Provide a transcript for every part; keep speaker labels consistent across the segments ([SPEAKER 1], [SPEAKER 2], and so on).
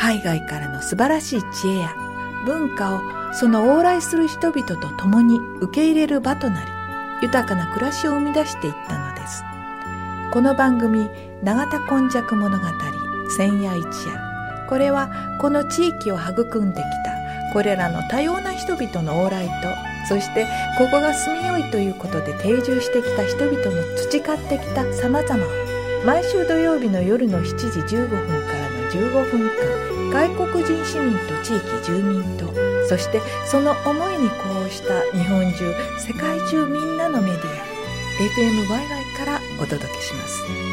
[SPEAKER 1] 海外からの素晴らしい知恵や文化をその往来する人々と共に受け入れる場となり豊かな暮らしを生み出していったのです。この番組「永田今昔物語千夜一夜」これはこの地域を育んできたこれらの多様な人々の往来とそしてここが住みよいということで定住してきた人々の培ってきた様々。を毎週土曜日の夜の7時15分からの15分間外国人市民と地域住民とそしてその思いに呼応した日本中世界中みんなのメディア APMYY からお届けします。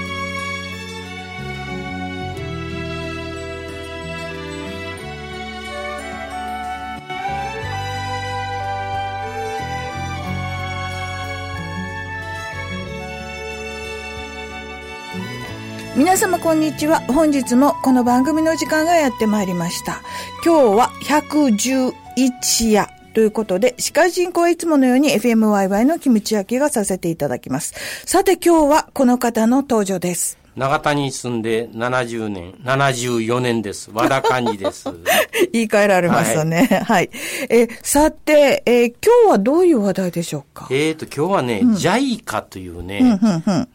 [SPEAKER 1] 皆様こんにちは。本日もこの番組の時間がやってまいりました。今日は111夜ということで、司会進行はいつものように FMYY のキムチ焼きがさせていただきます。さて今日はこの方の登場です。
[SPEAKER 2] 長田に住んで70年、74年です。和田寛治です。
[SPEAKER 1] 言い換えられましたね。はい。え、さて、えー今日はどういう話題でしょうか？
[SPEAKER 2] えーと、今日はね、ジャイカというね、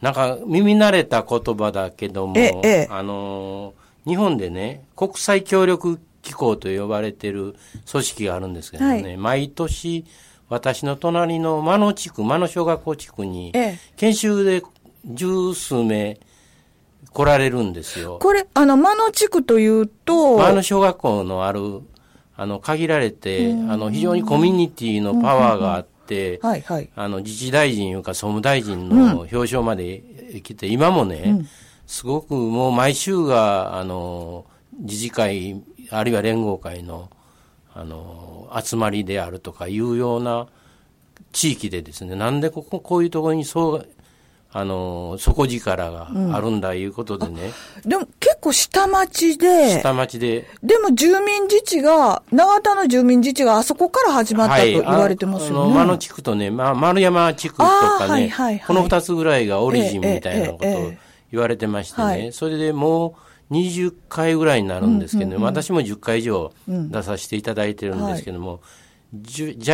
[SPEAKER 2] なんか耳慣れた言葉だけども、
[SPEAKER 1] ええ
[SPEAKER 2] あのー日本でね、国際協力機構と呼ばれてる組織があるんですけどね、
[SPEAKER 1] はい
[SPEAKER 2] 毎年、私の隣の真野地区、真野小学校地区に
[SPEAKER 1] ええ、
[SPEAKER 2] 研修で十数名来られるんですよ。
[SPEAKER 1] これ、あの、間の地区というと、
[SPEAKER 2] あの小学校のある、あの、限られて、あの、非常にコミュニティのパワーがあって、
[SPEAKER 1] はいはい。
[SPEAKER 2] あの、自治大臣いうか総務大臣の表彰まで来て、今もね、すごくもう毎週が、あの、自治会、あるいは連合会の、あの、集まりであるとかいうような地域でですね、なんでここ、こういうところにそう、あの、底力があるんだいうことでね、
[SPEAKER 1] でも結構下町で、
[SPEAKER 2] 下町で、
[SPEAKER 1] でも住民自治が、長田の住民自治があそこから始まったと言われてますよね。
[SPEAKER 2] あの、間野地区とね、ま、丸山地区とかね、
[SPEAKER 1] はいはいはい。
[SPEAKER 2] この二つぐらいがオリジンみたいなことを言われてましてね、
[SPEAKER 1] はい。
[SPEAKER 2] それでもう20回ぐらいになるんですけど、私も10回以上出させていただいてるんですけども、ジュジャ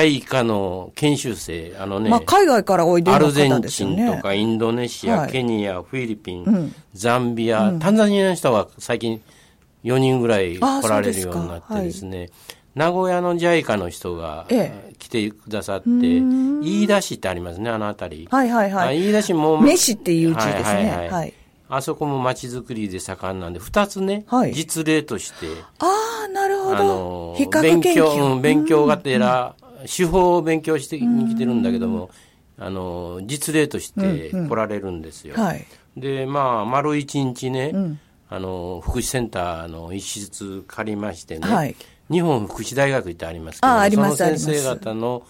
[SPEAKER 2] イカの研修生、あのね、
[SPEAKER 1] まあ、海外からおいでの
[SPEAKER 2] アルゼ
[SPEAKER 1] 方
[SPEAKER 2] ンチン。とかインドネシア、
[SPEAKER 1] はい。
[SPEAKER 2] ケニア、フィリピン、ザンビア、タンザニアの人が最近4人ぐらい来られるようになってですね、名古屋のジャイカの人が、
[SPEAKER 1] え
[SPEAKER 2] 来てくださって、飯田市ってありますね、あの辺り。
[SPEAKER 1] はいはいはい。
[SPEAKER 2] あ飯田市も、
[SPEAKER 1] 飯っていう字ですね。
[SPEAKER 2] はいはいはい。
[SPEAKER 1] はい。
[SPEAKER 2] あそこも町づくりで盛んなんで、二つね、
[SPEAKER 1] はい。
[SPEAKER 2] 実例として、
[SPEAKER 1] ああ、なるほ
[SPEAKER 2] あ
[SPEAKER 1] ど
[SPEAKER 2] の。
[SPEAKER 1] 比較
[SPEAKER 2] 勉強、
[SPEAKER 1] 研究。
[SPEAKER 2] うん勉強がてら、手法を勉強してに来てるんだけども、あの、実例として来られるんですよ。
[SPEAKER 1] はい。
[SPEAKER 2] で、まあ、丸一日ね、あの、福祉センターの一室借りましてね、
[SPEAKER 1] はい
[SPEAKER 2] 日本福祉大学ってありますけど
[SPEAKER 1] あ
[SPEAKER 2] その先生方の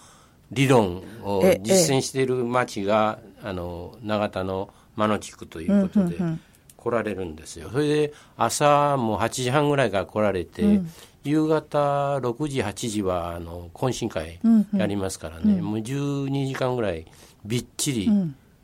[SPEAKER 2] 理論を
[SPEAKER 1] ええ
[SPEAKER 2] 実践している町が、あの、長田の真野地区ということで、来られるんですよ。それで、朝もう8時半ぐらいから来られて、夕方6時、8時は、あの、懇親会やりますからね、もう12時間ぐらいびっちり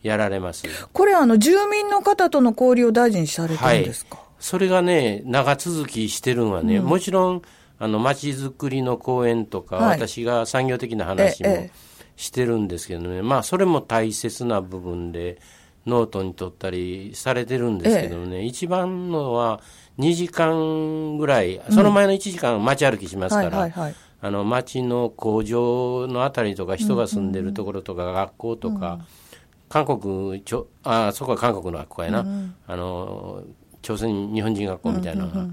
[SPEAKER 2] やられます。
[SPEAKER 1] これあの、住民の方との交流を大事にされてるんですか、
[SPEAKER 2] それがね、長続きしてるのはね、もちろん、あの、街づくりの講演とか、
[SPEAKER 1] はい。
[SPEAKER 2] 私が産業的な話も
[SPEAKER 1] ええ。
[SPEAKER 2] してるんですけどね、まあ、それも大切な部分で、ノートに取ったりされてるんですけどね、一番のは、2時間ぐらい、その前の1時間街歩きしますから、あの、町の工場のあたりとか、人が住んでるところとか、学校とか、韓国ちょあそこは韓国の学校やな、あの朝鮮日本人学校みたいなのが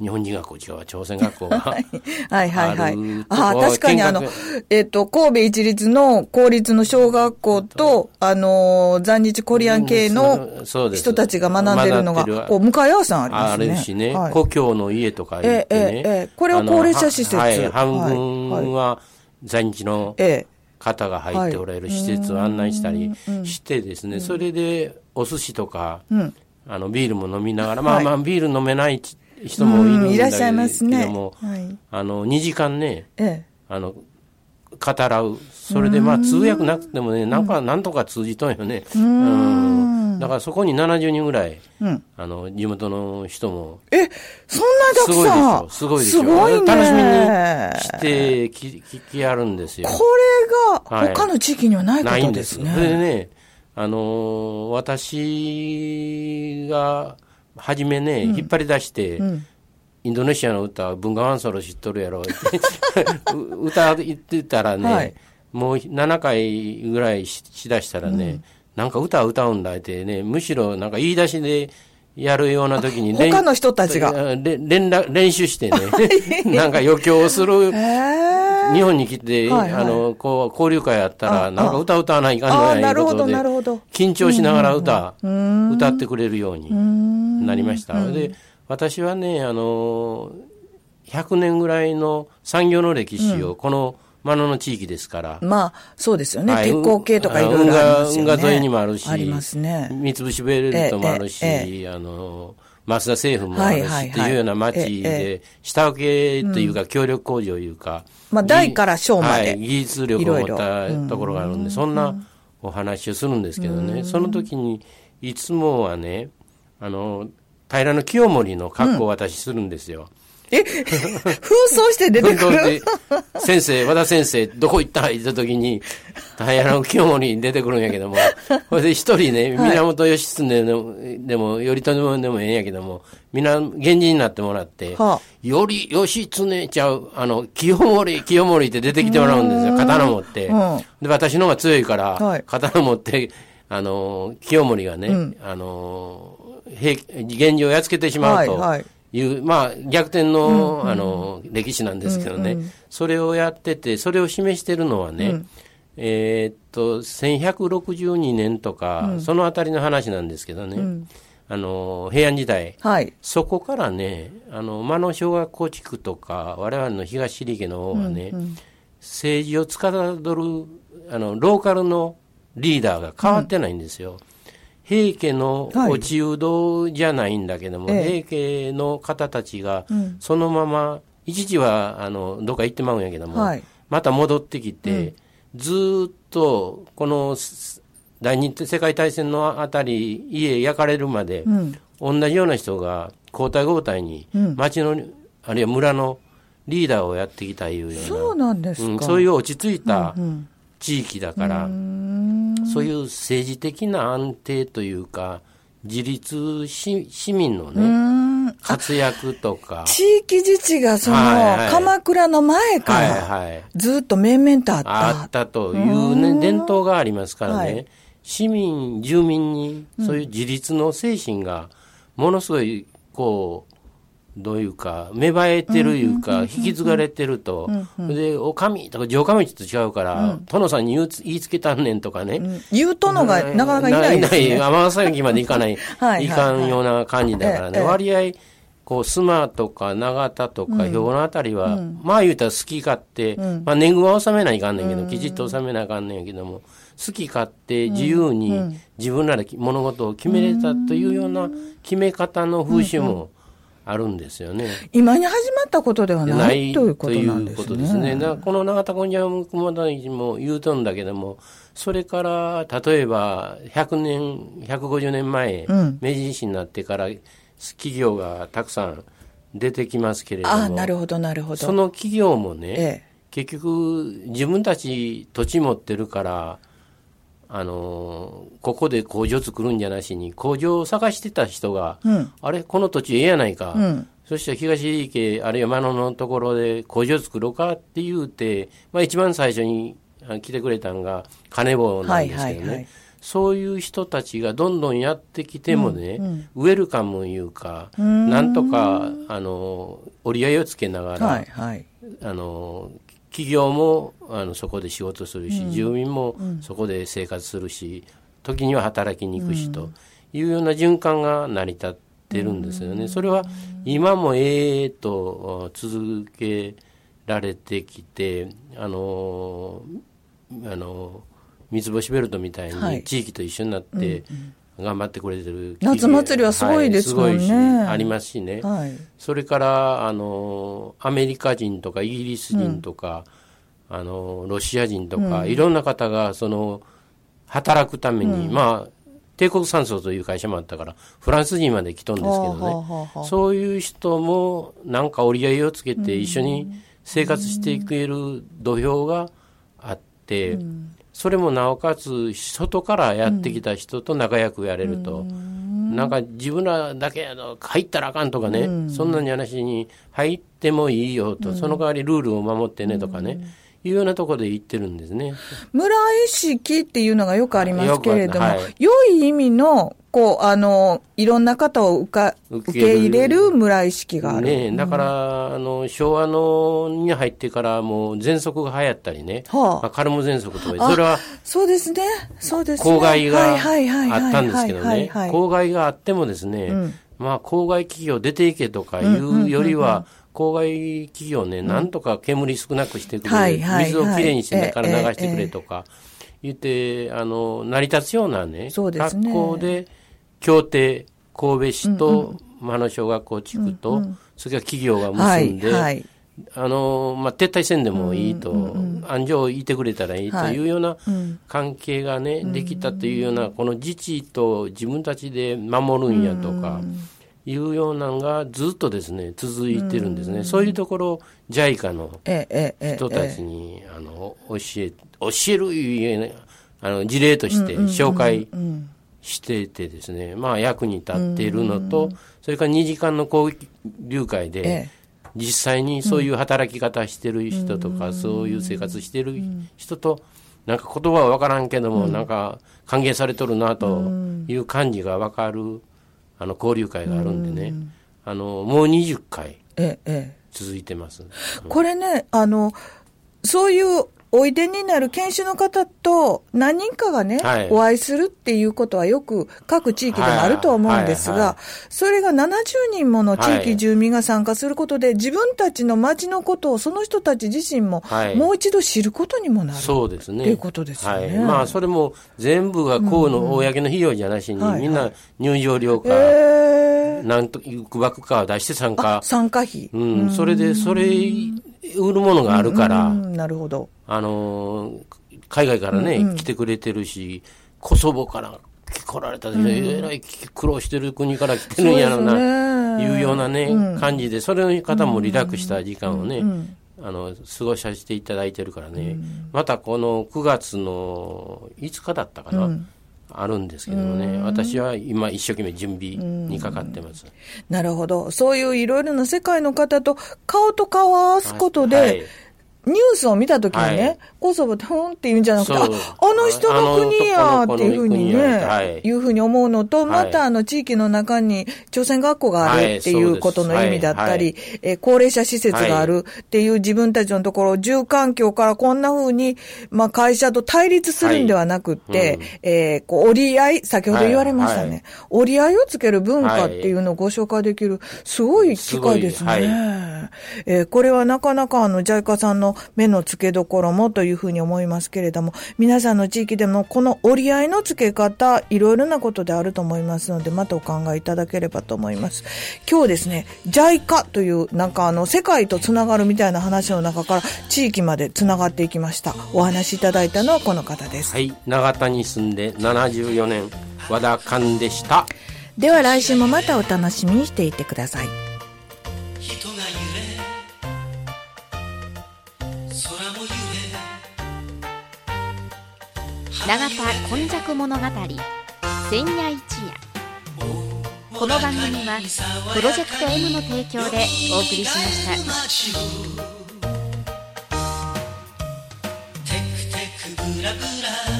[SPEAKER 2] 日本人学校違うわ朝鮮学校が
[SPEAKER 1] はい。はいはい
[SPEAKER 2] ある。
[SPEAKER 1] あ確かにあの
[SPEAKER 2] 見、
[SPEAKER 1] えっ、と、神戸一律の公立の小学校と、あのー、在日コリアン系の人たちが学んでるのがこう、向かい合わせありま
[SPEAKER 2] あ
[SPEAKER 1] すね。
[SPEAKER 2] るしね、
[SPEAKER 1] はい。
[SPEAKER 2] 故郷の家とか言ってね。
[SPEAKER 1] ええええええ。これは高齢者施設
[SPEAKER 2] ははい、
[SPEAKER 1] はい。
[SPEAKER 2] 半分は在日の
[SPEAKER 1] ええ。
[SPEAKER 2] 方が入っておられる施設を案内したりしてですね、それでお寿司とか、
[SPEAKER 1] うん。
[SPEAKER 2] あのビールも飲みながら、
[SPEAKER 1] はい。
[SPEAKER 2] まあまあビール飲めない人もいるんだけど
[SPEAKER 1] いらっしゃいますね。はい。
[SPEAKER 2] あの2時間ね、
[SPEAKER 1] ええ。
[SPEAKER 2] あの語らう、それでまあ通訳なくてもね、なんかなんとか通じとんよね、うん。だからそこに70人ぐらい、
[SPEAKER 1] うん。
[SPEAKER 2] あの地元の人も。
[SPEAKER 1] え、そんなたくさん。
[SPEAKER 2] すごいでしょすごいでしょ
[SPEAKER 1] すごいね。
[SPEAKER 2] 楽しみにしてき聞きやるんですよ。
[SPEAKER 1] これ
[SPEAKER 2] はい。
[SPEAKER 1] が他の地域にはないこ
[SPEAKER 2] ないんですす。
[SPEAKER 1] とでね。
[SPEAKER 2] それでね、あのー私が初めね、引っ張り出して、
[SPEAKER 1] ん。
[SPEAKER 2] インドネシアの歌、文化ワンソロ知っとるやろ。っ てう歌言ってたらね、
[SPEAKER 1] はい。
[SPEAKER 2] もう7回ぐらいししだしたらね、なんか歌歌うんだってね、むしろなんか言い出しでやるような時に練
[SPEAKER 1] 他の人たちが？
[SPEAKER 2] れ連絡練習してね、なんか余興をする
[SPEAKER 1] ええ。
[SPEAKER 2] 日本に来て、
[SPEAKER 1] はいはい。
[SPEAKER 2] あの、こう、交流会やったら、
[SPEAKER 1] あ
[SPEAKER 2] なんか歌歌わないかん
[SPEAKER 1] ああ、
[SPEAKER 2] の
[SPEAKER 1] なるほど、な、るほど。
[SPEAKER 2] 緊張しながら歌、歌ってくれるようになりました。で、私はね、あの、100年ぐらいの産業の歴史を、この真野の地域ですから、
[SPEAKER 1] まあ、そうですよね。
[SPEAKER 2] はい
[SPEAKER 1] 鉄鋼系とかいろいろありますよね。
[SPEAKER 2] 運河沿いにもあるし、
[SPEAKER 1] ありますね。
[SPEAKER 2] 三菱ベルトもあるし、あの、増田製粉もあるし、
[SPEAKER 1] はいはい
[SPEAKER 2] っていうような町で、下請けというか、協力工場というか、
[SPEAKER 1] まあ大から小まで
[SPEAKER 2] はい、技術力を持ったところがあるんで、そんなお話をするんですけどね、その時に、いつもはね、あの、平の清盛の格好を私するんですよ。
[SPEAKER 1] え、紛争して出てくる？
[SPEAKER 2] で先生、和田先生、どこ行った言った時に、平の清盛に出てくるんやけども、これで一人ね、源義経でも、でも、頼朝でもええんやけども、みんな源氏になってもらって、
[SPEAKER 1] はあ。
[SPEAKER 2] より義経ちゃう、あの、清盛、清盛って出てきてもらうんですよ、刀持って。
[SPEAKER 1] うん。
[SPEAKER 2] で、私の方が強いから、
[SPEAKER 1] はい。
[SPEAKER 2] 刀持って、あの、清盛がね、あの、平源氏をやっつけてしまうと、
[SPEAKER 1] はいはい
[SPEAKER 2] いう、まあ、逆転の、あの、歴史なんですけどね、それをやってて、それを示してるのはね、えーっと、1162年とか、そのあたりの話なんですけどね、あの、平安時代、
[SPEAKER 1] はい。
[SPEAKER 2] そこからね、あの、間野小学校地区とか、我々の東尻家の方はね、政治を司る、あの、ローカルのリーダーが変わってないんですよ。平家の
[SPEAKER 1] はい。
[SPEAKER 2] 落ちうどじゃないんだけども、
[SPEAKER 1] ええ。
[SPEAKER 2] 平家の方たちが、そのまま、一時は、あの、どっか行ってまうんやけども、
[SPEAKER 1] はい。
[SPEAKER 2] また戻ってきて、ずーっと、この、す第二次世界大戦のあたり、家焼かれるまで、同じような人が交代交代に、町の、あるいは村のリーダーをやってきたいうような、
[SPEAKER 1] そうなんですか。
[SPEAKER 2] うんそういう落ち着いた地域だから、そういう政治的な安定というか、自立し市民のね、活躍とか、
[SPEAKER 1] 地域自治がその、
[SPEAKER 2] はいはい。
[SPEAKER 1] 鎌倉の前か
[SPEAKER 2] はい
[SPEAKER 1] ら、
[SPEAKER 2] はい。
[SPEAKER 1] ずっと面々とあった。
[SPEAKER 2] あったというね、伝統がありますからね、
[SPEAKER 1] はい。
[SPEAKER 2] 市民、住民にそういう自立の精神がものすごい、こう、どういうか、芽生えてるいうか、引き継がれてると、で、おかみとか城下町と違うから、殿さんに言うつ言いつけたんねんとかね、
[SPEAKER 1] うん。言うとのがなかなかいないですね。
[SPEAKER 2] ない天崎駅まで行かない、
[SPEAKER 1] はい
[SPEAKER 2] いかんような感じだからね、
[SPEAKER 1] ええ
[SPEAKER 2] 割合、こう、須磨とか長田とか兵庫のあたりは、まあ言うたら好き勝手、まあ年貢は納めないかんねんけど、きちっと納めなあかんねんけども、好き勝手自由に自分らで物事を決めれたというような決め方の風習もあるんですよね。
[SPEAKER 1] 今に始まったことではな
[SPEAKER 2] ないい
[SPEAKER 1] ということ
[SPEAKER 2] とい
[SPEAKER 1] なんです
[SPEAKER 2] うことですね。
[SPEAKER 1] ね。
[SPEAKER 2] なこの長田根性熊大臣も言うとんだけども、それから例えば100年、150年前、
[SPEAKER 1] うん
[SPEAKER 2] 明治維新になってから企業がたくさん出てきますけれども、
[SPEAKER 1] なるほど、なるほど。
[SPEAKER 2] その企業もね、
[SPEAKER 1] ええ
[SPEAKER 2] 結局自分たち土地持ってるから、あのーここで工場作るんじゃなしに工場を探してた人が、
[SPEAKER 1] うん。
[SPEAKER 2] あれこの土地ええやないか、
[SPEAKER 1] うん。
[SPEAKER 2] そして東池あるいは真野のところで工場作ろうかって言うて、まあ、一番最初にあ来てくれたのが金棒なんですけどね、
[SPEAKER 1] はいはいはい。
[SPEAKER 2] そういう人たちがどんどんやってきてもね、ウェルカムいうか、なんとかあの折り合いをつけながら、
[SPEAKER 1] はいはい。
[SPEAKER 2] あの企業もあのそこで仕事するし、住民もそこで生活するし、時には働きに行くしというような循環が成り立ってるんですよね。それは今もええと続けられてきて、あのあの三つ星ベルトみたいに地域と一緒になって頑張ってくれてる
[SPEAKER 1] 夏祭りはすごいですもんね。
[SPEAKER 2] はいありますしね。
[SPEAKER 1] はい。
[SPEAKER 2] それからあのアメリカ人とかイギリス人とか、あのロシア人とか、いろんな方がその働くために、まあ帝国山荘という会社もあったからフランス人まで来とんですけどね、そういう人もなんか折り合いをつけて一緒に生活していける土俵があって、それもなおかつ外からやってきた人と仲良くやれると、なんか自分らだけ入ったらあかんとかね、そんなに話に入ってもいいよと、その代わりルールを守ってねとかね、いうようなところで言ってるんですね。
[SPEAKER 1] 村意識っていうのがよくありますけれども、
[SPEAKER 2] はい。
[SPEAKER 1] 良い意味の、こう、あの、いろんな方を受か受
[SPEAKER 2] 受け
[SPEAKER 1] 入れる村意識がある。
[SPEAKER 2] ねだから、あの昭和のに入ってからもう喘息が流行ったりね、
[SPEAKER 1] はあ。
[SPEAKER 2] まあカルム喘息とかそれは
[SPEAKER 1] そうですね。そうですね。
[SPEAKER 2] 公害があったんですけどね。公害があってもですね、まあ、公害企業出ていけとかいうよりは、公害企業ね、なんとか煙少なくしてくれ、水をきれいにしてから流
[SPEAKER 1] ええ
[SPEAKER 2] してくれとか言って、あの、成り立つようなね、
[SPEAKER 1] そうですね。
[SPEAKER 2] 学校で、協定、神戸市と、真野小学校地区と、それから企業が
[SPEAKER 1] はい
[SPEAKER 2] 結んで、
[SPEAKER 1] はい。
[SPEAKER 2] あのまあ、撤退せんでもいいと、安城いてくれたらいいとい。うような関係がね、できたというような、この自治と自分たちで守るんやとか、いうようなのがずっとですね、続いてるんですね。そういうところを JICA の
[SPEAKER 1] ええ、ええ、
[SPEAKER 2] 人たちに、あの教え、教えるいうねあの事例として紹介しててですね、まあ役に立っているのと、それから2時間の交流会で、
[SPEAKER 1] ええ。
[SPEAKER 2] 実際にそういう働き方してる人とか、そういう生活してる人と、なんか言葉は分からんけども、なんか歓迎されとるなという感じが分かるあの交流会があるんでね、あのもう20回続いてます。
[SPEAKER 1] え。これね、あの、そういうおいでになる研修の方と何人かがね、
[SPEAKER 2] はい
[SPEAKER 1] お会いするっていうことはよく各地域でもあるとは思うんですが、
[SPEAKER 2] はいはいは
[SPEAKER 1] それが70人もの地域住民が参加することで、自分たちの町のことをその人たち自身も
[SPEAKER 2] はい
[SPEAKER 1] もう一度知ることにもなる。
[SPEAKER 2] そうですね。
[SPEAKER 1] っていうことですよね
[SPEAKER 2] はい。まあ、それも全部がこうの公の費用じゃなしに、
[SPEAKER 1] はいはい
[SPEAKER 2] みんな入場料か、
[SPEAKER 1] ええ
[SPEAKER 2] なんという枠かを出して参加。
[SPEAKER 1] 参加費。
[SPEAKER 2] うん、それで、それ、売るものがあるから、
[SPEAKER 1] うん、なるほど。
[SPEAKER 2] あのー海外からね、来てくれてるし、コソボから来られたで、えらい苦労してる国から来てるんやろな、
[SPEAKER 1] ね。
[SPEAKER 2] いうようなね、感じで、それの方もリラックスした時間をね、あの、過ごさせていただいてるからね、またこの9月の5日だったかな、あるんですけどもね、私は今一生懸命準備にかかってます。
[SPEAKER 1] なるほど。そういういろいろな世界の方と顔と顔を合わすことで、
[SPEAKER 2] はい
[SPEAKER 1] ニュースを見たときにね、
[SPEAKER 2] はい。
[SPEAKER 1] コソボってふんって言うんじゃなくて、あ、あの人の国やっていうふうにね、
[SPEAKER 2] い。
[SPEAKER 1] いうふうに思うのと、
[SPEAKER 2] はい。
[SPEAKER 1] またあの地域の中に朝鮮学校があるってい
[SPEAKER 2] う
[SPEAKER 1] ことの意味だったり、
[SPEAKER 2] はい。
[SPEAKER 1] えー高齢者施設があるっていう自分たちのところ、住環境からこんなふうに、まあ会社と対立するんではなくって、
[SPEAKER 2] はい。うん。
[SPEAKER 1] えーこう折り合い、先ほど言われましたね、折り合いをつける文化っていうのをご紹介できる、すごい機会ですね。えーこれはなかなかあの、ジャイカさんの目の付けどころもというふうに思いますけれども、皆さんの地域でもこの折り合いの付け方、いろいろなことであると思いますので、またお考えいただければと思います。今日ですね、ジャイカという、なんかあの、世界とつながるみたいな話の中から、地域までつながっていきました。お話しいただいたのはこの方です。
[SPEAKER 2] はい、永田に住んで74年、和田勘でした。
[SPEAKER 1] では来週もまたお楽しみにしていてください。
[SPEAKER 3] 永田今昔物語千夜一夜。この番組はプロジェクト M の提供でお送りしました。
[SPEAKER 4] テクテクブラブラ。